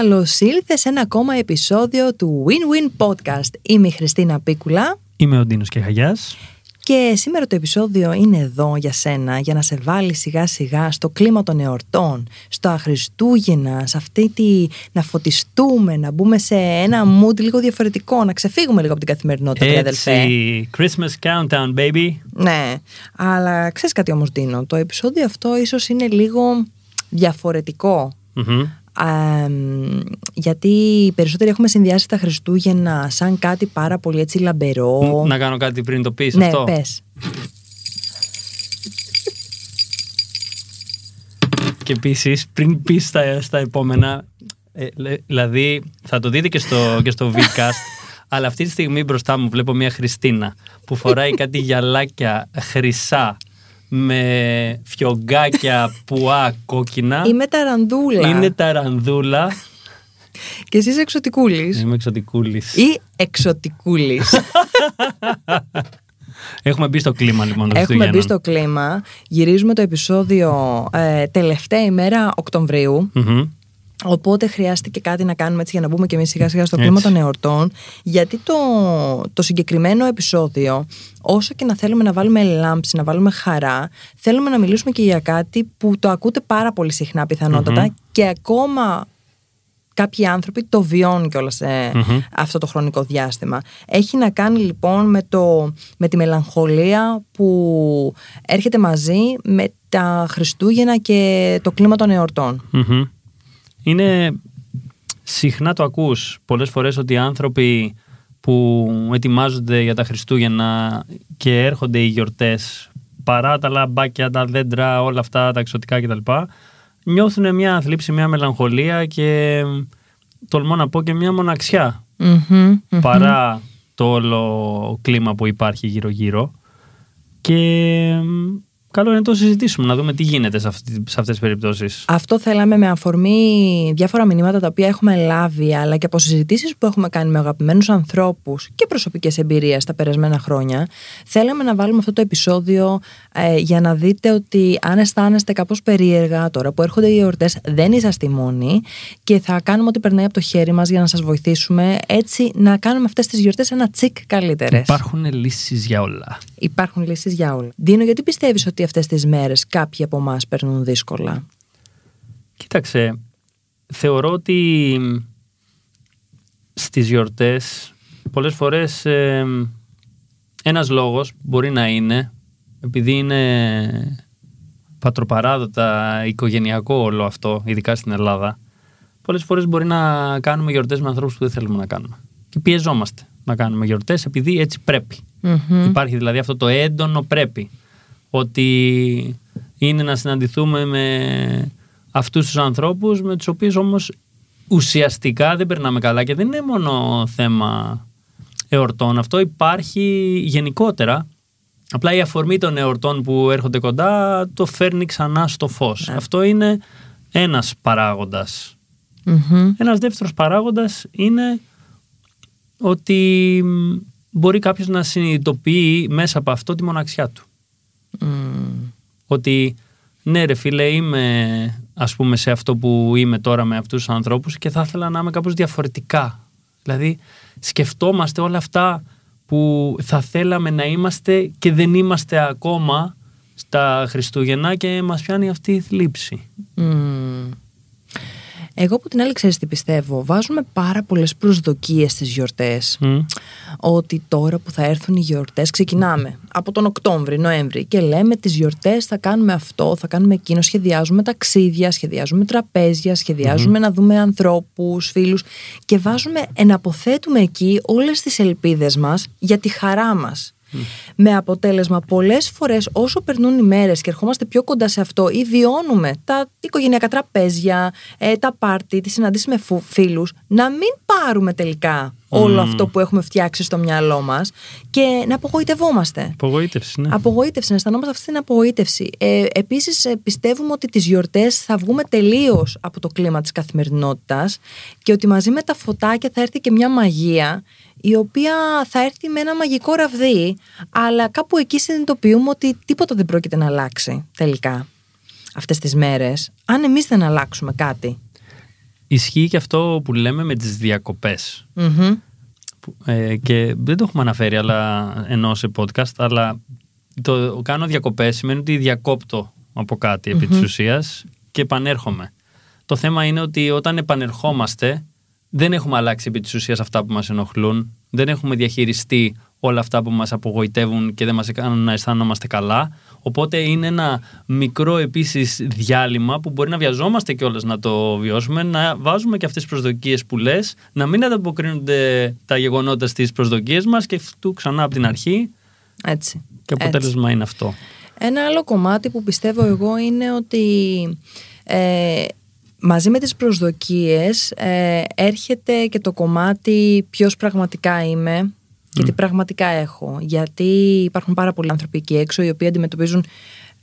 Καλώς ήλθες σε ένα ακόμα επεισόδιο του Win-Win Podcast. Είμαι η Χριστίνα Πίκουλα. Είμαι ο Ντίνος Κεχαγιάς. Και σήμερα το επεισόδιο είναι εδώ για σένα, για να σε βάλει σιγά σιγά στο κλίμα των εορτών, στο Χριστούγεννα, σε αυτή τη. να φωτιστούμε, να μπούμε σε ένα mood λίγο διαφορετικό, να ξεφύγουμε λίγο από την καθημερινότητα, Έτσι, αδελφέ. Christmas countdown, baby. Ναι, αλλά ξέρεις κάτι όμως, Ντίνο, το επεισόδιο αυτό ίσως είναι λίγο διαφορετικό. Μμμ. Α, μ, γιατί οι περισσότεροι έχουμε συνδυάσει τα Χριστούγεννα σαν κάτι πάρα πολύ έτσι λαμπερό. Να κάνω κάτι πριν το πεις ναι, αυτό. πες. Και επίσης, πριν πεις στα, στα επόμενα, ε, λέ- δηλαδή θα το δείτε και στο, και στο Vcast, αλλά αυτή τη στιγμή μπροστά μου βλέπω μια Χριστίνα που φοράει κάτι γυαλάκια χρυσά με φιωγκάκια πουά κόκκινα. Είμαι ταρανδούλα. Είναι ταρανδούλα. Και εσύ είσαι εξωτικούλης. Είμαι εξωτικούλης. Ή εξωτικούλης. Έχουμε μπει στο κλίμα λοιπόν των Έχουμε μπει Χριστουγέννων. στο κλίμα. Γυρίζουμε το επεισόδιο ε, τελευταία ημέρα Οκτωβρίου. Μμμ. Οπότε χρειάστηκε κάτι να κάνουμε έτσι για να μπούμε και εμείς σιγά σιγά στο Έτσι. κλίμα των εορτών. Γιατί το, το συγκεκριμένο επεισόδιο, όσο και να θέλουμε να βάλουμε λάμψη, να βάλουμε χαρά, θέλουμε να μιλήσουμε και για κάτι που το ακούτε πάρα πολύ συχνά πιθανότατα Μμμ. και ακόμα κάποιοι άνθρωποι το βιώνουν κιόλας σε Μμμ. αυτό το χρονικό διάστημα. Έχει να κάνει λοιπόν με, το, με τη μελαγχολία που έρχεται μαζί με τα Χριστούγεννα και το κλίμα των εορτών. Μμμ. Είναι συχνά το ακούς πολλές φορές ότι οι άνθρωποι που ετοιμάζονται για τα Χριστούγεννα και έρχονται οι γιορτές παρά τα λαμπάκια, τα δέντρα, όλα αυτά τα εξωτικά κτλ. Νιώθουν μια θλίψη, μια μελαγχολία και τολμώ να πω και μια μοναξιά Μμμ, μμμ. παρά το όλο κλίμα που υπάρχει γύρω-γύρω. Και μ, καλό είναι να το συζητήσουμε, να δούμε τι γίνεται σε, αυτή, σε αυτές τις περιπτώσεις. Αυτό θέλαμε με αφορμή διάφορα μηνύματα τα οποία έχουμε λάβει, αλλά και από συζητήσεις που έχουμε κάνει με αγαπημένους ανθρώπους και προσωπικές εμπειρίες τα περασμένα χρόνια. Θέλαμε να βάλουμε αυτό το επεισόδιο ε, για να δείτε ότι αν αισθάνεστε κάπως περίεργα τώρα που έρχονται οι εορτές, δεν είσαστε οι μόνοι και θα κάνουμε ό,τι περνάει από το χέρι μας για να σας βοηθήσουμε έτσι να κάνουμε αυτές τις γιορτές ένα τσικ καλύτερες. Υπάρχουν λύσεις για όλα. Υπάρχουν λύσεις για όλα. Δίνω, γιατί πιστεύεις ότι αυτές τις μέρες κάποιοι από εμάς περνούν δύσκολα. Κοίταξε, θεωρώ ότι στις γιορτές πολλές φορές ε, ένας λόγος μπορεί να είναι επειδή είναι πατροπαράδοτα οικογενειακό όλο αυτό, ειδικά στην Ελλάδα πολλές φορές μπορεί να κάνουμε γιορτές με ανθρώπους που δεν θέλουμε να κάνουμε και πιεζόμαστε να κάνουμε γιορτές επειδή έτσι πρέπει Μμμ. Υπάρχει δηλαδή αυτό το έντονο πρέπει. Ότι είναι να συναντηθούμε με αυτούς τους ανθρώπους με τους οποίους όμως ουσιαστικά δεν περνάμε καλά και δεν είναι μόνο θέμα εορτών. Αυτό υπάρχει γενικότερα. Απλά η αφορμή των εορτών που έρχονται κοντά το φέρνει ξανά στο φως. Ναι. Αυτό είναι ένας παράγοντας. Μμμ. Ένας δεύτερος παράγοντας είναι ότι μ, μπορεί κάποιος να συνειδητοποιεί μέσα από αυτό τη μοναξιά του. Μμμ. Ότι ναι ρε φίλε είμαι ας πούμε σε αυτό που είμαι τώρα με αυτούς τους ανθρώπους και θα ήθελα να είμαι κάπως διαφορετικά. Δηλαδή σκεφτόμαστε όλα αυτά που θα θέλαμε να είμαστε και δεν είμαστε ακόμα στα Χριστούγεννα και μας πιάνει αυτή η θλίψη. Μμμ. Εγώ από την άλλη ξέρεις τι πιστεύω; Βάζουμε πάρα πολλές προσδοκίες στις γιορτές. Μμ. Ότι τώρα που θα έρθουν οι γιορτές ξεκινάμε από τον Οκτώβρη, Νοέμβρη και λέμε τις γιορτές θα κάνουμε αυτό, θα κάνουμε εκείνο, σχεδιάζουμε ταξίδια, σχεδιάζουμε τραπέζια, σχεδιάζουμε να δούμε ανθρώπους, φίλους και βάζουμε, εναποθέτουμε εκεί όλες τις ελπίδες μας για τη χαρά μας. Με αποτέλεσμα πολλές φορές όσο περνούν οι μέρες και ερχόμαστε πιο κοντά σε αυτό ή βιώνουμε τα οικογενειακά τραπέζια, ε, τα πάρτι, τις συναντήσεις με φου- φίλους, να μην πάρουμε τελικά όλο αυτό που έχουμε φτιάξει στο μυαλό μας και να απογοητευόμαστε. Απογοήτευση, ναι. Απογοήτευση, να αισθανόμαστε αυτή την απογοήτευση. Ε, Επίσης, πιστεύουμε ότι τις γιορτές θα βγούμε τελείως από το κλίμα της καθημερινότητας και ότι μαζί με τα φωτάκια θα έρθει και μια μαγεία η οποία θα έρθει με ένα μαγικό ραβδί, αλλά κάπου εκεί συνειδητοποιούμε ότι τίποτα δεν πρόκειται να αλλάξει τελικά αυτές τις μέρες, αν εμείς δεν αλλάξουμε κάτι. ισχύει και αυτό που λέμε με τις διακοπές. Μμμ. Που- ε, και δεν το έχουμε αναφέρει αλλά, ενώ σε podcast, αλλά το κάνω διακοπές σημαίνει ότι διακόπτω από κάτι επί της ουσίας και επανέρχομαι. Το θέμα είναι ότι όταν επανερχόμαστε δεν έχουμε αλλάξει επί της ουσίας αυτά που μας ενοχλούν, δεν έχουμε διαχειριστεί όλα αυτά που μας απογοητεύουν και δεν μας κάνουν να αισθάνομαστε καλά. Οπότε είναι ένα μικρό επίσης διάλειμμα που μπορεί να βιαζόμαστε κιόλας να το βιώσουμε, να βάζουμε και αυτές τις προσδοκίες που λες, να μην ανταποκρίνονται τα γεγονότα στις προσδοκίες μας και αυτού ξανά από την αρχή Έτσι. και αποτέλεσμα είναι αυτό. Ένα άλλο κομμάτι που πιστεύω εγώ είναι ότι ε, μαζί με τις προσδοκίες ε, έρχεται και το κομμάτι ποιος πραγματικά είμαι και τι πραγματικά έχω. Γιατί υπάρχουν πάρα πολλοί άνθρωποι εκεί έξω οι οποίοι αντιμετωπίζουν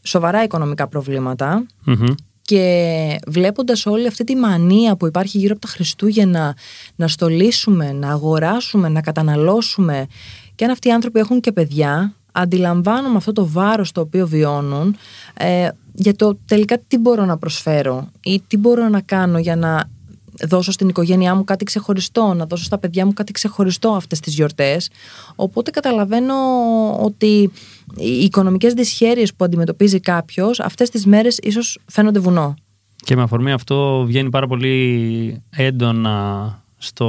σοβαρά οικονομικά προβλήματα Μμμ. και βλέποντας όλη αυτή τη μανία που υπάρχει γύρω από τα Χριστούγεννα να στολίσουμε, να αγοράσουμε, να καταναλώσουμε και αν αυτοί οι άνθρωποι έχουν και παιδιά αντιλαμβάνομαι αυτό το βάρος το οποίο βιώνουν ε, για το τελικά τι μπορώ να προσφέρω ή τι μπορώ να κάνω για να δώσω στην οικογένειά μου κάτι ξεχωριστό, να δώσω στα παιδιά μου κάτι ξεχωριστό αυτές τις γιορτές. Οπότε καταλαβαίνω ότι οι οικονομικές δυσχέρειες που αντιμετωπίζει κάποιος αυτές τις μέρες ίσως φαίνονται βουνό. Και με αφορμή αυτό βγαίνει πάρα πολύ έντονα στο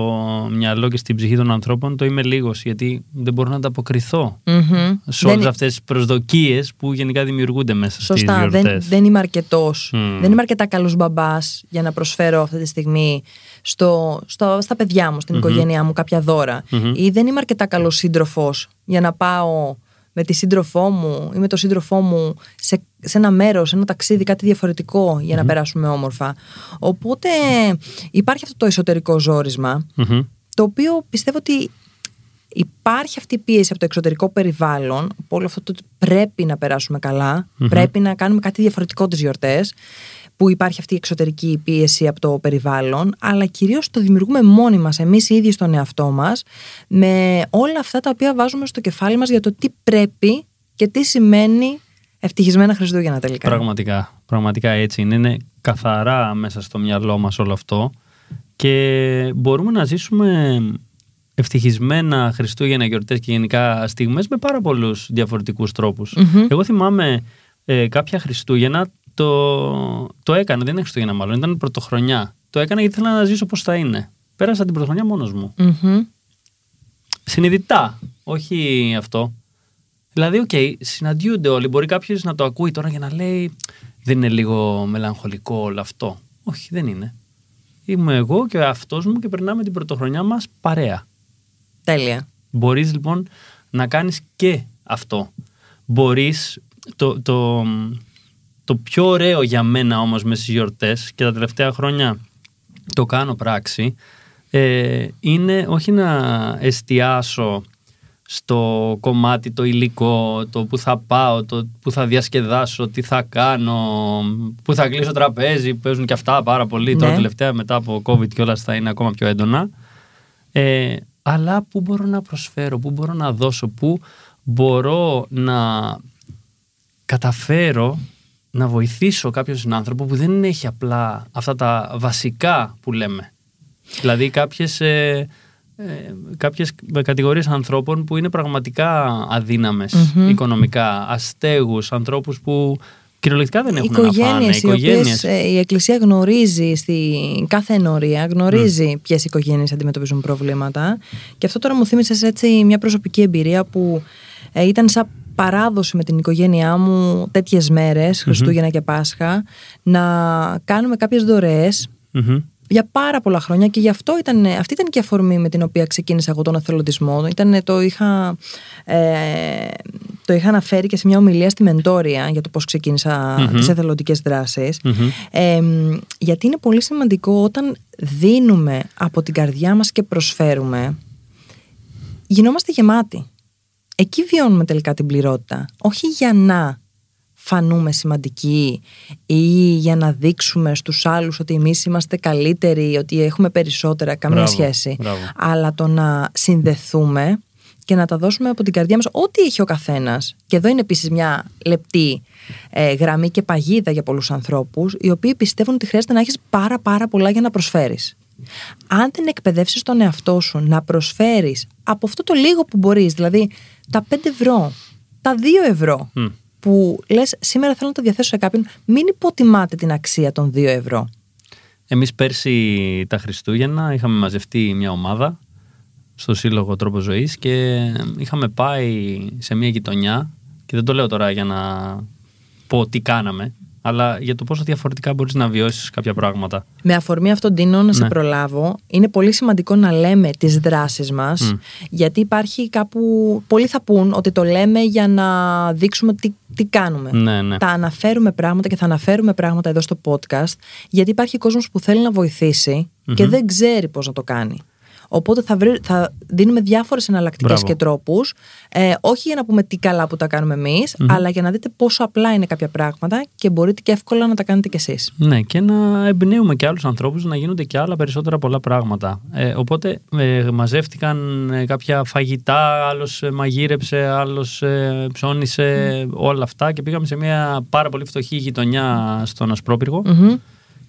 μυαλό και στην ψυχή των ανθρώπων το είμαι λίγος γιατί δεν μπορώ να ανταποκριθώ Μμμ. σε Δεν- όλες αυτές τις προσδοκίες που γενικά δημιουργούνται μέσα Σωστά, στις δεν, γιορτές. δεν είμαι αρκετός. Μμ. Δεν είμαι αρκετά καλός μπαμπάς για να προσφέρω αυτή τη στιγμή στο, στο, στα παιδιά μου, στην οικογένειά μου κάποια δώρα. Μμμ. Ή δεν είμαι αρκετά καλός σύντροφος για να πάω με τη σύντροφό μου ή με τον σύντροφό μου σε, σε ένα μέρος, σε ένα ταξίδι, κάτι διαφορετικό για να περάσουμε όμορφα. Οπότε υπάρχει αυτό το εσωτερικό ζόρισμα Μμμ. το οποίο πιστεύω ότι υπάρχει αυτή η πίεση από το εξωτερικό περιβάλλον, από όλο αυτό το ότι πρέπει να περάσουμε καλά, πρέπει να κάνουμε κάτι διαφορετικό τις γιορτές, που υπάρχει αυτή η εξωτερική πίεση από το περιβάλλον, αλλά κυρίως το δημιουργούμε μόνοι μας, εμείς οι ίδιοι στον εαυτό μας, με όλα αυτά τα οποία βάζουμε στο κεφάλι μας για το τι πρέπει και τι σημαίνει ευτυχισμένα Χριστούγεννα τελικά. Πραγματικά, πραγματικά έτσι είναι. Είναι καθαρά μέσα στο μυαλό μας όλο αυτό και μπορούμε να ζήσουμε ευτυχισμένα Χριστούγεννα, γιορτές και γενικά στιγμές με πάρα πολλούς διαφορετικούς τρόπους. Μμμ. Εγώ θυμάμαι ε, κάποια Χριστούγεννα το, το έκανα, δεν είναι Χριστούγεννα μάλλον, ήταν πρωτοχρονιά. Το έκανα γιατί ήθελα να ζήσω πώς θα είναι. Πέρασα την πρωτοχρονιά μόνος μου. Μμμ. Συνειδητά, όχι αυτό. Δηλαδή, οκ, συναντιούνται όλοι. Μπορεί κάποιος να το ακούει τώρα και να λέει Δεν είναι λίγο μελαγχολικό όλο αυτό. Όχι, δεν είναι. Είμαι εγώ και ο εαυτός μου και περνάμε την πρωτοχρονιά μας παρέα. Τέλεια. Μπορείς λοιπόν να κάνεις και αυτό. Μπορείς. Το, το, το πιο ωραίο για μένα όμως με στις γιορτές και τα τελευταία χρόνια το κάνω πράξη ε, είναι όχι να εστιάσω στο κομμάτι το υλικό, το που θα πάω, το που θα διασκεδάσω, τι θα κάνω, που θα κλείσω τραπέζι, παίζουν και αυτά πάρα πολύ. Ναι. Τώρα τελευταία μετά από COVID και όλα θα είναι ακόμα πιο έντονα. Ε, αλλά πού μπορώ να προσφέρω, πού μπορώ να δώσω, πού μπορώ να καταφέρω να βοηθήσω κάποιον συνάνθρωπο που δεν έχει απλά αυτά τα βασικά που λέμε. Δηλαδή κάποιες, ε, ε, κάποιες κατηγορίες ανθρώπων που είναι πραγματικά αδύναμες Μμμ. οικονομικά, αστέγους, ανθρώπους που κυριολεκτικά δεν έχουν να φάνε. οικογένειες, οι οποίες ε, η Εκκλησία γνωρίζει στην κάθε ενορία, γνωρίζει mm. ποιες οικογένειες αντιμετωπίζουν προβλήματα και αυτό τώρα μου θύμισες έτσι μια προσωπική εμπειρία που ε, ήταν σαν παράδοση με την οικογένειά μου τέτοιες μέρες, Χριστούγεννα και Πάσχα, να κάνουμε κάποιες δωρεές Μμμ. Για πάρα πολλά χρόνια και γι' αυτό ήταν, αυτή ήταν και η αφορμή με την οποία ξεκίνησα εγώ τον εθελοντισμό. Ήταν, το, είχα, ε, το είχα αναφέρει και σε μια ομιλία στη Μεντόρια για το πώς ξεκίνησα Μμμ. τις εθελοντικές δράσεις. Μμμ. Ε, γιατί είναι πολύ σημαντικό όταν δίνουμε από την καρδιά μας και προσφέρουμε, γινόμαστε γεμάτοι. Εκεί βιώνουμε τελικά την πληρότητα. Όχι για να φανούμε σημαντικοί ή για να δείξουμε στους άλλους ότι εμείς είμαστε καλύτεροι, ότι έχουμε περισσότερα, καμία Μπράβο, σχέση. μπράβο. Αλλά το να συνδεθούμε και να τα δώσουμε από την καρδιά μας ό,τι έχει ο καθένας. Και εδώ είναι επίσης μια λεπτή ε, γραμμή και παγίδα για πολλούς ανθρώπους οι οποίοι πιστεύουν ότι χρειάζεται να έχεις πάρα πάρα πολλά για να προσφέρεις. Αν δεν εκπαιδεύσεις τον εαυτό σου να προσφέρεις από αυτό το λίγο που μπορείς, δηλαδή τα 5 ευρώ, τα 2 ευρώ Μμ. Που λες σήμερα θέλω να το διαθέσω σε κάποιον, μην υποτιμάτε την αξία των 2 ευρώ. Εμείς πέρσι τα Χριστούγεννα είχαμε μαζευτεί μια ομάδα στο Σύλλογο Τρόπος Ζωής και είχαμε πάει σε μια γειτονιά και δεν το λέω τώρα για να πω τι κάναμε αλλά για το πόσο διαφορετικά μπορείς να βιώσεις κάποια πράγματα. Με αφορμή αυτό, Ντίνο, να σε Ναι. προλάβω, είναι πολύ σημαντικό να λέμε τις δράσεις μας, Μμ. γιατί υπάρχει κάπου... Πολλοί θα πούν ότι το λέμε για να δείξουμε τι, τι κάνουμε. Ναι, ναι. Τα αναφέρουμε πράγματα και θα αναφέρουμε πράγματα εδώ στο podcast, γιατί υπάρχει κόσμος που θέλει να βοηθήσει και δεν ξέρει πώς να το κάνει. Οπότε θα, βρει- θα δίνουμε διάφορες εναλλακτικές Μπράβο. και τρόπους, ε, όχι για να πούμε τι καλά που τα κάνουμε εμείς, αλλά για να δείτε πόσο απλά είναι κάποια πράγματα και μπορείτε και εύκολα να τα κάνετε κι εσείς. Ναι, και να εμπνέουμε και άλλους ανθρώπους να γίνονται και άλλα περισσότερα πολλά πράγματα. Ε, οπότε ε, μαζεύτηκαν ε, κάποια φαγητά, άλλος ε, μαγείρεψε, άλλος ε, ψώνισε, όλα αυτά και πήγαμε σε μια πάρα πολύ φτωχή γειτονιά στον Ασπρόπυργο Μμμ.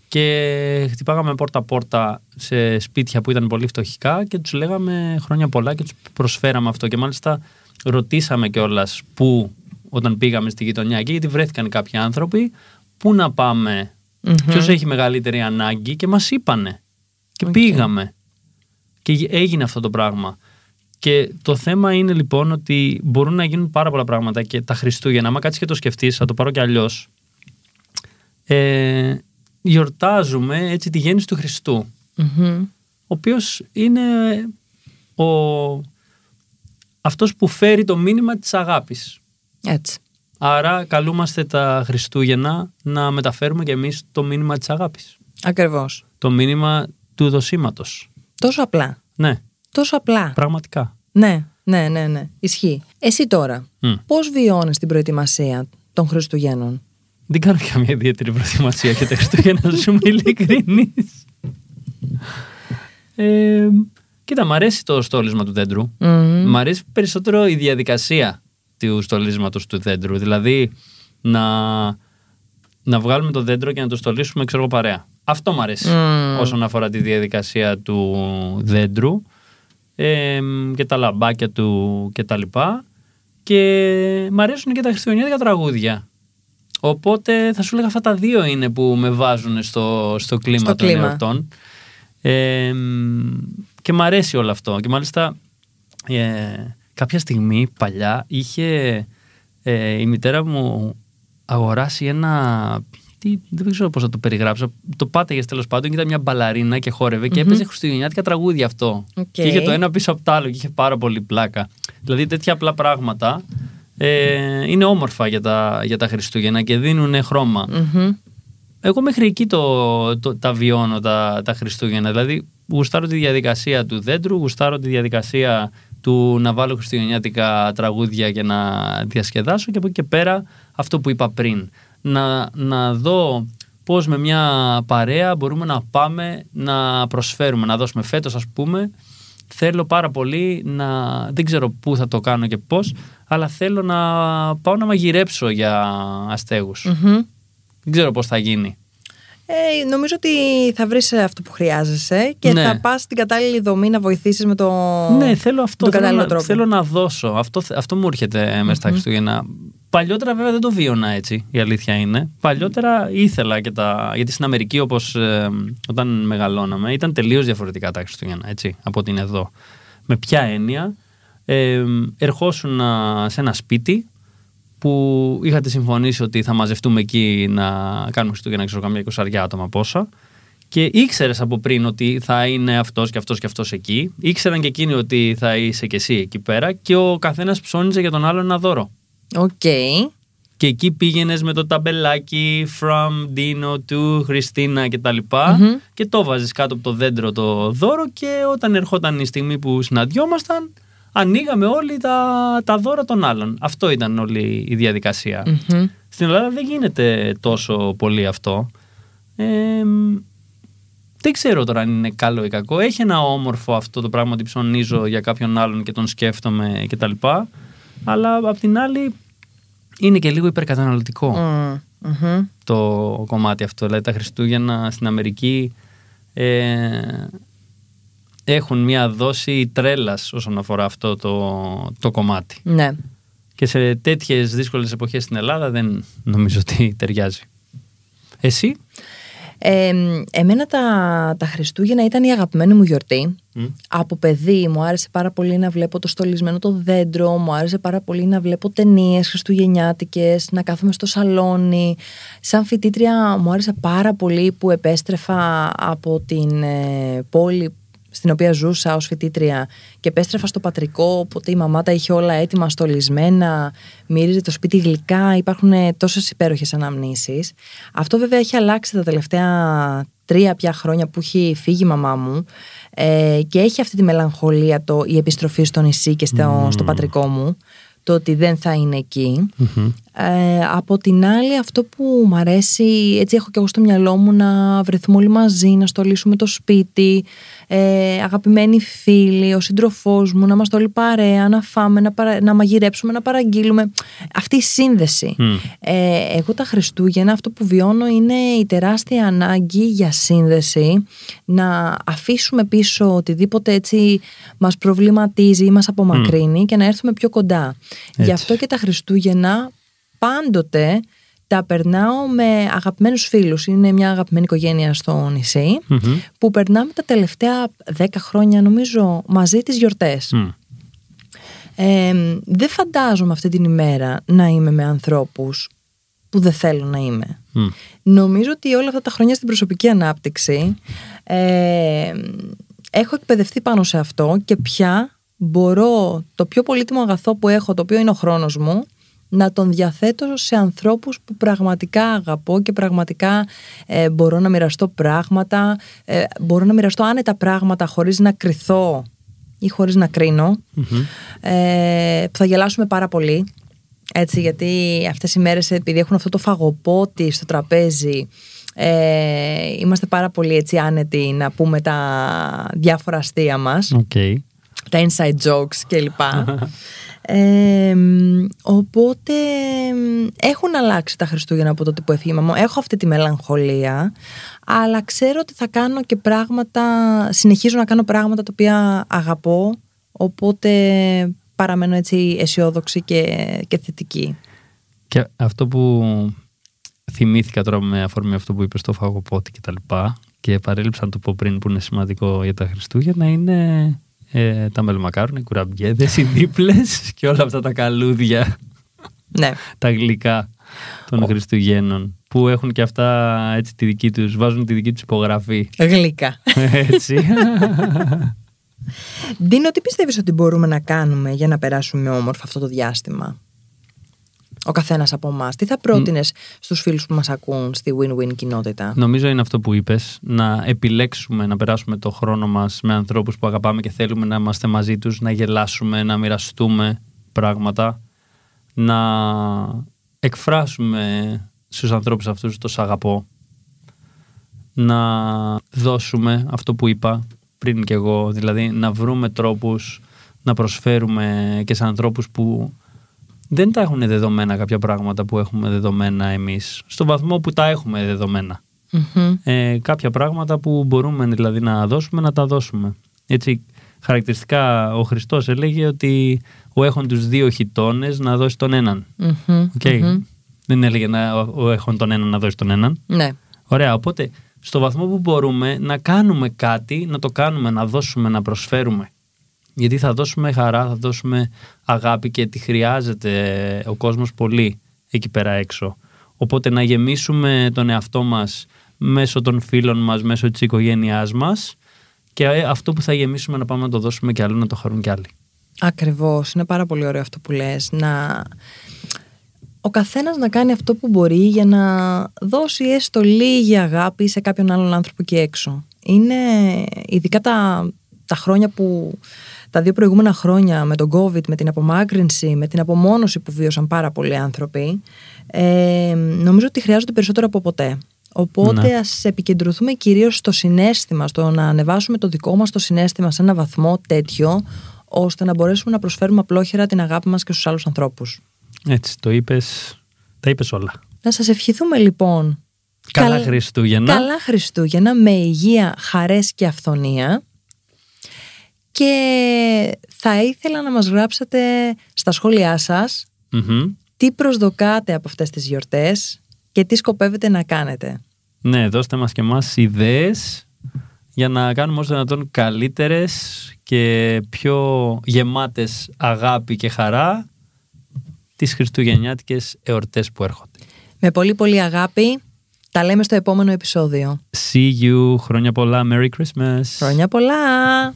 Και χτυπάγαμε πόρτα-πόρτα σε σπίτια που ήταν πολύ φτωχικά και τους λέγαμε χρόνια πολλά και τους προσφέραμε αυτό και μάλιστα ρωτήσαμε κιόλας πού όταν πήγαμε στη γειτονιά εκεί γιατί βρέθηκαν κάποιοι άνθρωποι πού να πάμε Μμμ. ποιος έχει μεγαλύτερη ανάγκη και μας είπανε και Οκ. πήγαμε και γε- έγινε αυτό το πράγμα και το θέμα είναι λοιπόν ότι μπορούν να γίνουν πάρα πολλά πράγματα και τα Χριστούγεννα, άμα κάτσεις και το σκεφτείς, θα το πάρω κι αλλιώς ε, γιορτάζουμε έτσι τη γέννηση του Χριστού Μμμ. ο οποίος είναι ο, αυτός που φέρει το μήνυμα της αγάπης. Έτσι. Άρα καλούμαστε τα Χριστούγεννα να μεταφέρουμε και εμείς το μήνυμα της αγάπης. Ακριβώς. Το μήνυμα του δοσήματος. Τόσο απλά. Ναι, Τόσο απλά. πραγματικά. Ναι, ναι, ναι, ναι. Ισχύει. Εσύ τώρα, Μμ. πώς βιώνεις την προετοιμασία των Χριστουγέννων; Δεν κάνω καμία ιδιαίτερη προετοιμασία για τα Χριστούγεννα, να σου είμαι ειλικρινής. Ε, κοίτα, μ' αρέσει το στόλισμα του δέντρου. Μμμ. Μ' αρέσει περισσότερο η διαδικασία του στολίσματος του δέντρου. Δηλαδή να, να βγάλουμε το δέντρο και να το στολίσουμε ξέρω εγώ παρέα. Αυτό μ' αρέσει Μμμ. όσον αφορά τη διαδικασία του δέντρου ε, και τα λαμπάκια του και τα λοιπά. Και μ' αρέσουν και τα χριστουγεννιάτικα τραγούδια. Οπότε θα σου λέγα αυτά τα δύο είναι που με βάζουν στο, στο κλίμα Στο των κλίμα. εορτών. Ε, μ, και μ' αρέσει όλο αυτό. Και μάλιστα ε, κάποια στιγμή παλιά είχε ε, η μητέρα μου αγοράσει ένα. Τι, δεν ξέρω πώς θα το περιγράψω. Το πάταγες τέλος πάντων και ήταν μια μπαλαρίνα και χόρευε και έπαιζε χριστουγεννιάτικα τραγούδια αυτό. Οκ. Και είχε το ένα πίσω από το άλλο και είχε πάρα πολύ πλάκα. Δηλαδή τέτοια απλά πράγματα ε, είναι όμορφα για τα, για τα Χριστούγεννα και δίνουν χρώμα. Μμμ. Εγώ μέχρι εκεί το, το, τα βιώνω τα, τα Χριστούγεννα. Δηλαδή, γουστάρω τη διαδικασία του δέντρου, γουστάρω τη διαδικασία του να βάλω χριστουγεννιάτικα τραγούδια και να διασκεδάσω και από εκεί και πέρα αυτό που είπα πριν. Να, να δω πώς με μια παρέα μπορούμε να πάμε να προσφέρουμε, να δώσουμε φέτος ας πούμε. Θέλω πάρα πολύ να, δεν ξέρω πού θα το κάνω και πώς, αλλά θέλω να πάω να μαγειρέψω για αστέγους. Μμμ. Δεν ξέρω πώς θα γίνει. Ε, νομίζω ότι θα βρεις αυτό που χρειάζεσαι και Ναι. θα πας στην κατάλληλη δομή να βοηθήσεις με το Ναι, θέλω αυτό. τον Θέλω κατάλληλο να, τρόπο. θέλω να δώσω. Αυτό, αυτό μου έρχεται μέσα στα Χριστούγεννα. Παλιότερα βέβαια δεν το βίωνα έτσι, η αλήθεια είναι. Παλιότερα ήθελα και τα... Γιατί στην Αμερική όπως ε, όταν μεγαλώναμε ήταν τελείως διαφορετικά τα Χριστούγεννα, έτσι, από ότι είναι εδώ. Με ποια έννοια ε, ερχόσουν σε ένα σπίτι που είχατε συμφωνήσει ότι θα μαζευτούμε εκεί να κάνουμε Χριστούγεννα, ξέρω καμιά εικοσαριά άτομα πόσα. Και ήξερες από πριν ότι θα είναι αυτός και αυτός και αυτός εκεί. Ήξεραν και εκείνοι ότι θα είσαι και εσύ εκεί πέρα και ο καθένας ψώνιζε για τον άλλον ένα δώρο. Οκ. Και εκεί πήγαινες με το ταμπελάκι from Dino to Χριστίνα και τα λοιπά Μμμ. και το βάζεις κάτω από το δέντρο το δώρο και όταν ερχόταν η στιγμή που συναντιόμασταν ανοίγαμε όλοι τα, τα δώρα των άλλων. Αυτό ήταν όλη η διαδικασία. δεν ξέρω τώρα αν είναι καλό ή κακό. Έχει ένα όμορφο αυτό το πράγμα ότι ψωνίζω για κάποιον άλλον και τον σκέφτομαι κτλ. Αλλά απ' την άλλη είναι και λίγο υπερκαταναλωτικό το κομμάτι αυτό. Δηλαδή τα Χριστούγεννα στην Αμερική ε, έχουν μια δόση τρέλας όσον αφορά αυτό το, το κομμάτι. Ναι. Και σε τέτοιες δύσκολες εποχές στην Ελλάδα δεν νομίζω ότι ταιριάζει. Εσύ; Ε, εμένα τα, τα Χριστούγεννα ήταν η αγαπημένη μου γιορτή. Από παιδί μου άρεσε πάρα πολύ να βλέπω το στολισμένο το δέντρο, μου άρεσε πάρα πολύ να βλέπω ταινίες χριστουγεννιάτικες, να κάθομαι στο σαλόνι. Σαν φοιτήτρια μου άρεσε πάρα πολύ που επέστρεφα από την ε, πόλη στην οποία ζούσα ως φοιτήτρια και επέστρεφα στο πατρικό, οπότε η μαμά τα είχε όλα έτοιμα, στολισμένα, μύριζε το σπίτι γλυκά, υπάρχουν τόσες υπέροχες αναμνήσεις. Αυτό βέβαια έχει αλλάξει τα τελευταία τρία πια χρόνια που έχει φύγει η μαμά μου ε, και έχει αυτή τη μελαγχολία το, η επιστροφή στο νησί και στο, στο πατρικό μου το ότι δεν θα είναι Ε, από την άλλη αυτό που μου αρέσει, έτσι έχω και εγώ στο μυαλό μου να βρεθούμε όλοι μαζί, να στολίσουμε το σπίτι, ε, αγαπημένοι φίλοι, ο σύντροφός μου, να είμαστε όλοι παρέα, να φάμε, να, παρα... να μαγειρέψουμε, να παραγγείλουμε. Αυτή η σύνδεση. Ε, εγώ τα Χριστούγεννα αυτό που βιώνω είναι η τεράστια ανάγκη για σύνδεση, να αφήσουμε πίσω οτιδήποτε έτσι μας προβληματίζει ή μας απομακρύνει και να έρθουμε πιο κοντά. Γι' αυτό και τα Χριστούγεννα πάντοτε τα περνάω με αγαπημένους φίλους. Είναι μια αγαπημένη οικογένεια στο νησι που περνάμε τα τελευταία δέκα χρόνια νομίζω μαζί τις γιορτές. δεν φαντάζομαι αυτή την ημέρα να είμαι με ανθρώπους που δεν θέλω να είμαι. Νομίζω ότι όλα αυτά τα χρόνια στην προσωπική ανάπτυξη έχω εκπαιδευτεί πάνω σε αυτό και πια μπορώ το πιο πολύτιμο αγαθό που έχω, το οποίο είναι ο χρόνος μου, να τον διαθέτω σε ανθρώπους που πραγματικά αγαπώ και πραγματικά ε, μπορώ να μοιραστώ πράγματα, ε, μπορώ να μοιραστώ άνετα πράγματα χωρίς να κρυθώ ή χωρίς να κρινω ε, που θα γελάσουμε πάρα πολύ. Έτσι, γιατί αυτές οι μέρες επειδή έχουν αυτό το φαγοπότη στο τραπέζι ε, είμαστε πάρα πολύ έτσι άνετοι να πούμε τα διάφορα αστεία μας. Okay. Τα inside jokes κλπ. οπότε έχουν αλλάξει τα Χριστούγεννα από τότε που έφυγε μου. Έχω αυτή τη μελαγχολία, αλλά ξέρω ότι θα κάνω και πράγματα, συνεχίζω να κάνω πράγματα τα οποία αγαπώ, οπότε παραμένω έτσι αισιόδοξη και, και θετική. Και αυτό που θυμήθηκα τώρα με αφορμή αυτό που είπες στο φαγοπότη και τα λοιπά και παρέλειψα να το πω πριν που είναι σημαντικό για τα Χριστούγεννα είναι ε, τα μελομακάρονα, οι κουραμπιέδες, οι δίπλες και όλα αυτά τα καλούδια. Ναι. τα γλυκά των Χριστουγέννων που έχουν και αυτά έτσι τη δική τους, βάζουν τη δική τους υπογραφή. Γλυκά. Έτσι. Δίνω, τι πιστεύεις ότι μπορούμε να κάνουμε για να περάσουμε όμορφα αυτό το διάστημα; Ο καθένας από εμάς. Τι θα πρότεινες στους φίλους που μας ακούν στη win-win κοινότητα; Νομίζω είναι αυτό που είπες, να επιλέξουμε να περάσουμε το χρόνο μας με ανθρώπους που αγαπάμε και θέλουμε να είμαστε μαζί τους, να γελάσουμε, να μοιραστούμε πράγματα, να εκφράσουμε στους ανθρώπους αυτούς τος σ' αγαπώ, να δώσουμε αυτό που είπα πριν και εγώ, δηλαδή να βρούμε τρόπους να προσφέρουμε και σε ανθρώπους που δεν τα έχουν δεδομένα κάποια πράγματα που έχουμε δεδομένα εμείς, στο βαθμό που τα έχουμε Ε, κάποια πράγματα που μπορούμε δηλαδή να δώσουμε, να τα δώσουμε. Έτσι, χαρακτηριστικά ο Χριστός έλεγε ότι ο έχουν τους δύο χιτώνες να δώσει τον έναν. Okay. Δεν έλεγε να, ο έχουν τον έναν να δώσει τον έναν. Ναι. Ωραία, οπότε στο βαθμό που μπορούμε να κάνουμε κάτι, να το κάνουμε, να δώσουμε, να προσφέρουμε. Γιατί θα δώσουμε χαρά, θα δώσουμε αγάπη και τη χρειάζεται ο κόσμος πολύ εκεί πέρα έξω. Οπότε να γεμίσουμε τον εαυτό μας μέσω των φίλων μας, μέσω της οικογένειάς μας και αυτό που θα γεμίσουμε να πάμε να το δώσουμε κι αλλού, να το χαρούν κι άλλοι. Ακριβώς, είναι πάρα πολύ ωραίο αυτό που λες. Να... Ο καθένας να κάνει αυτό που μπορεί για να δώσει έστω λίγη αγάπη σε κάποιον άλλον άνθρωπο εκεί έξω. Είναι ειδικά τα, τα χρόνια που τα δύο προηγούμενα χρόνια με τον COVID, με την απομάκρυνση, με την απομόνωση που βίωσαν πάρα πολλοί άνθρωποι, ε, νομίζω ότι χρειάζονται περισσότερο από ποτέ. Οπότε Ναι. ας επικεντρωθούμε κυρίως στο συνέστημα, στο να ανεβάσουμε το δικό μας το συνέστημα σε ένα βαθμό τέτοιο, ώστε να μπορέσουμε να προσφέρουμε απλόχερα την αγάπη μας και στους άλλους ανθρώπους. Έτσι, το είπες, τα είπες όλα. Να σας ευχηθούμε λοιπόν Καλά Καλ- Χριστούγεννα. Καλά Χριστούγεννα με υγεία, χαρές και αυθονία και θα ήθελα να μας γράψετε στα σχόλιά σας Μμμ. τι προσδοκάτε από αυτές τις γιορτές και τι σκοπεύετε να κάνετε. Ναι, δώστε μας και εμάς ιδέες για να κάνουμε όσο δυνατόν καλύτερες και πιο γεμάτες αγάπη και χαρά τις χριστουγεννιάτικες εορτές που έρχονται. Με πολύ πολύ αγάπη, τα λέμε στο επόμενο επεισόδιο. See you, χρόνια πολλά, Merry Christmas. Χρόνια πολλά!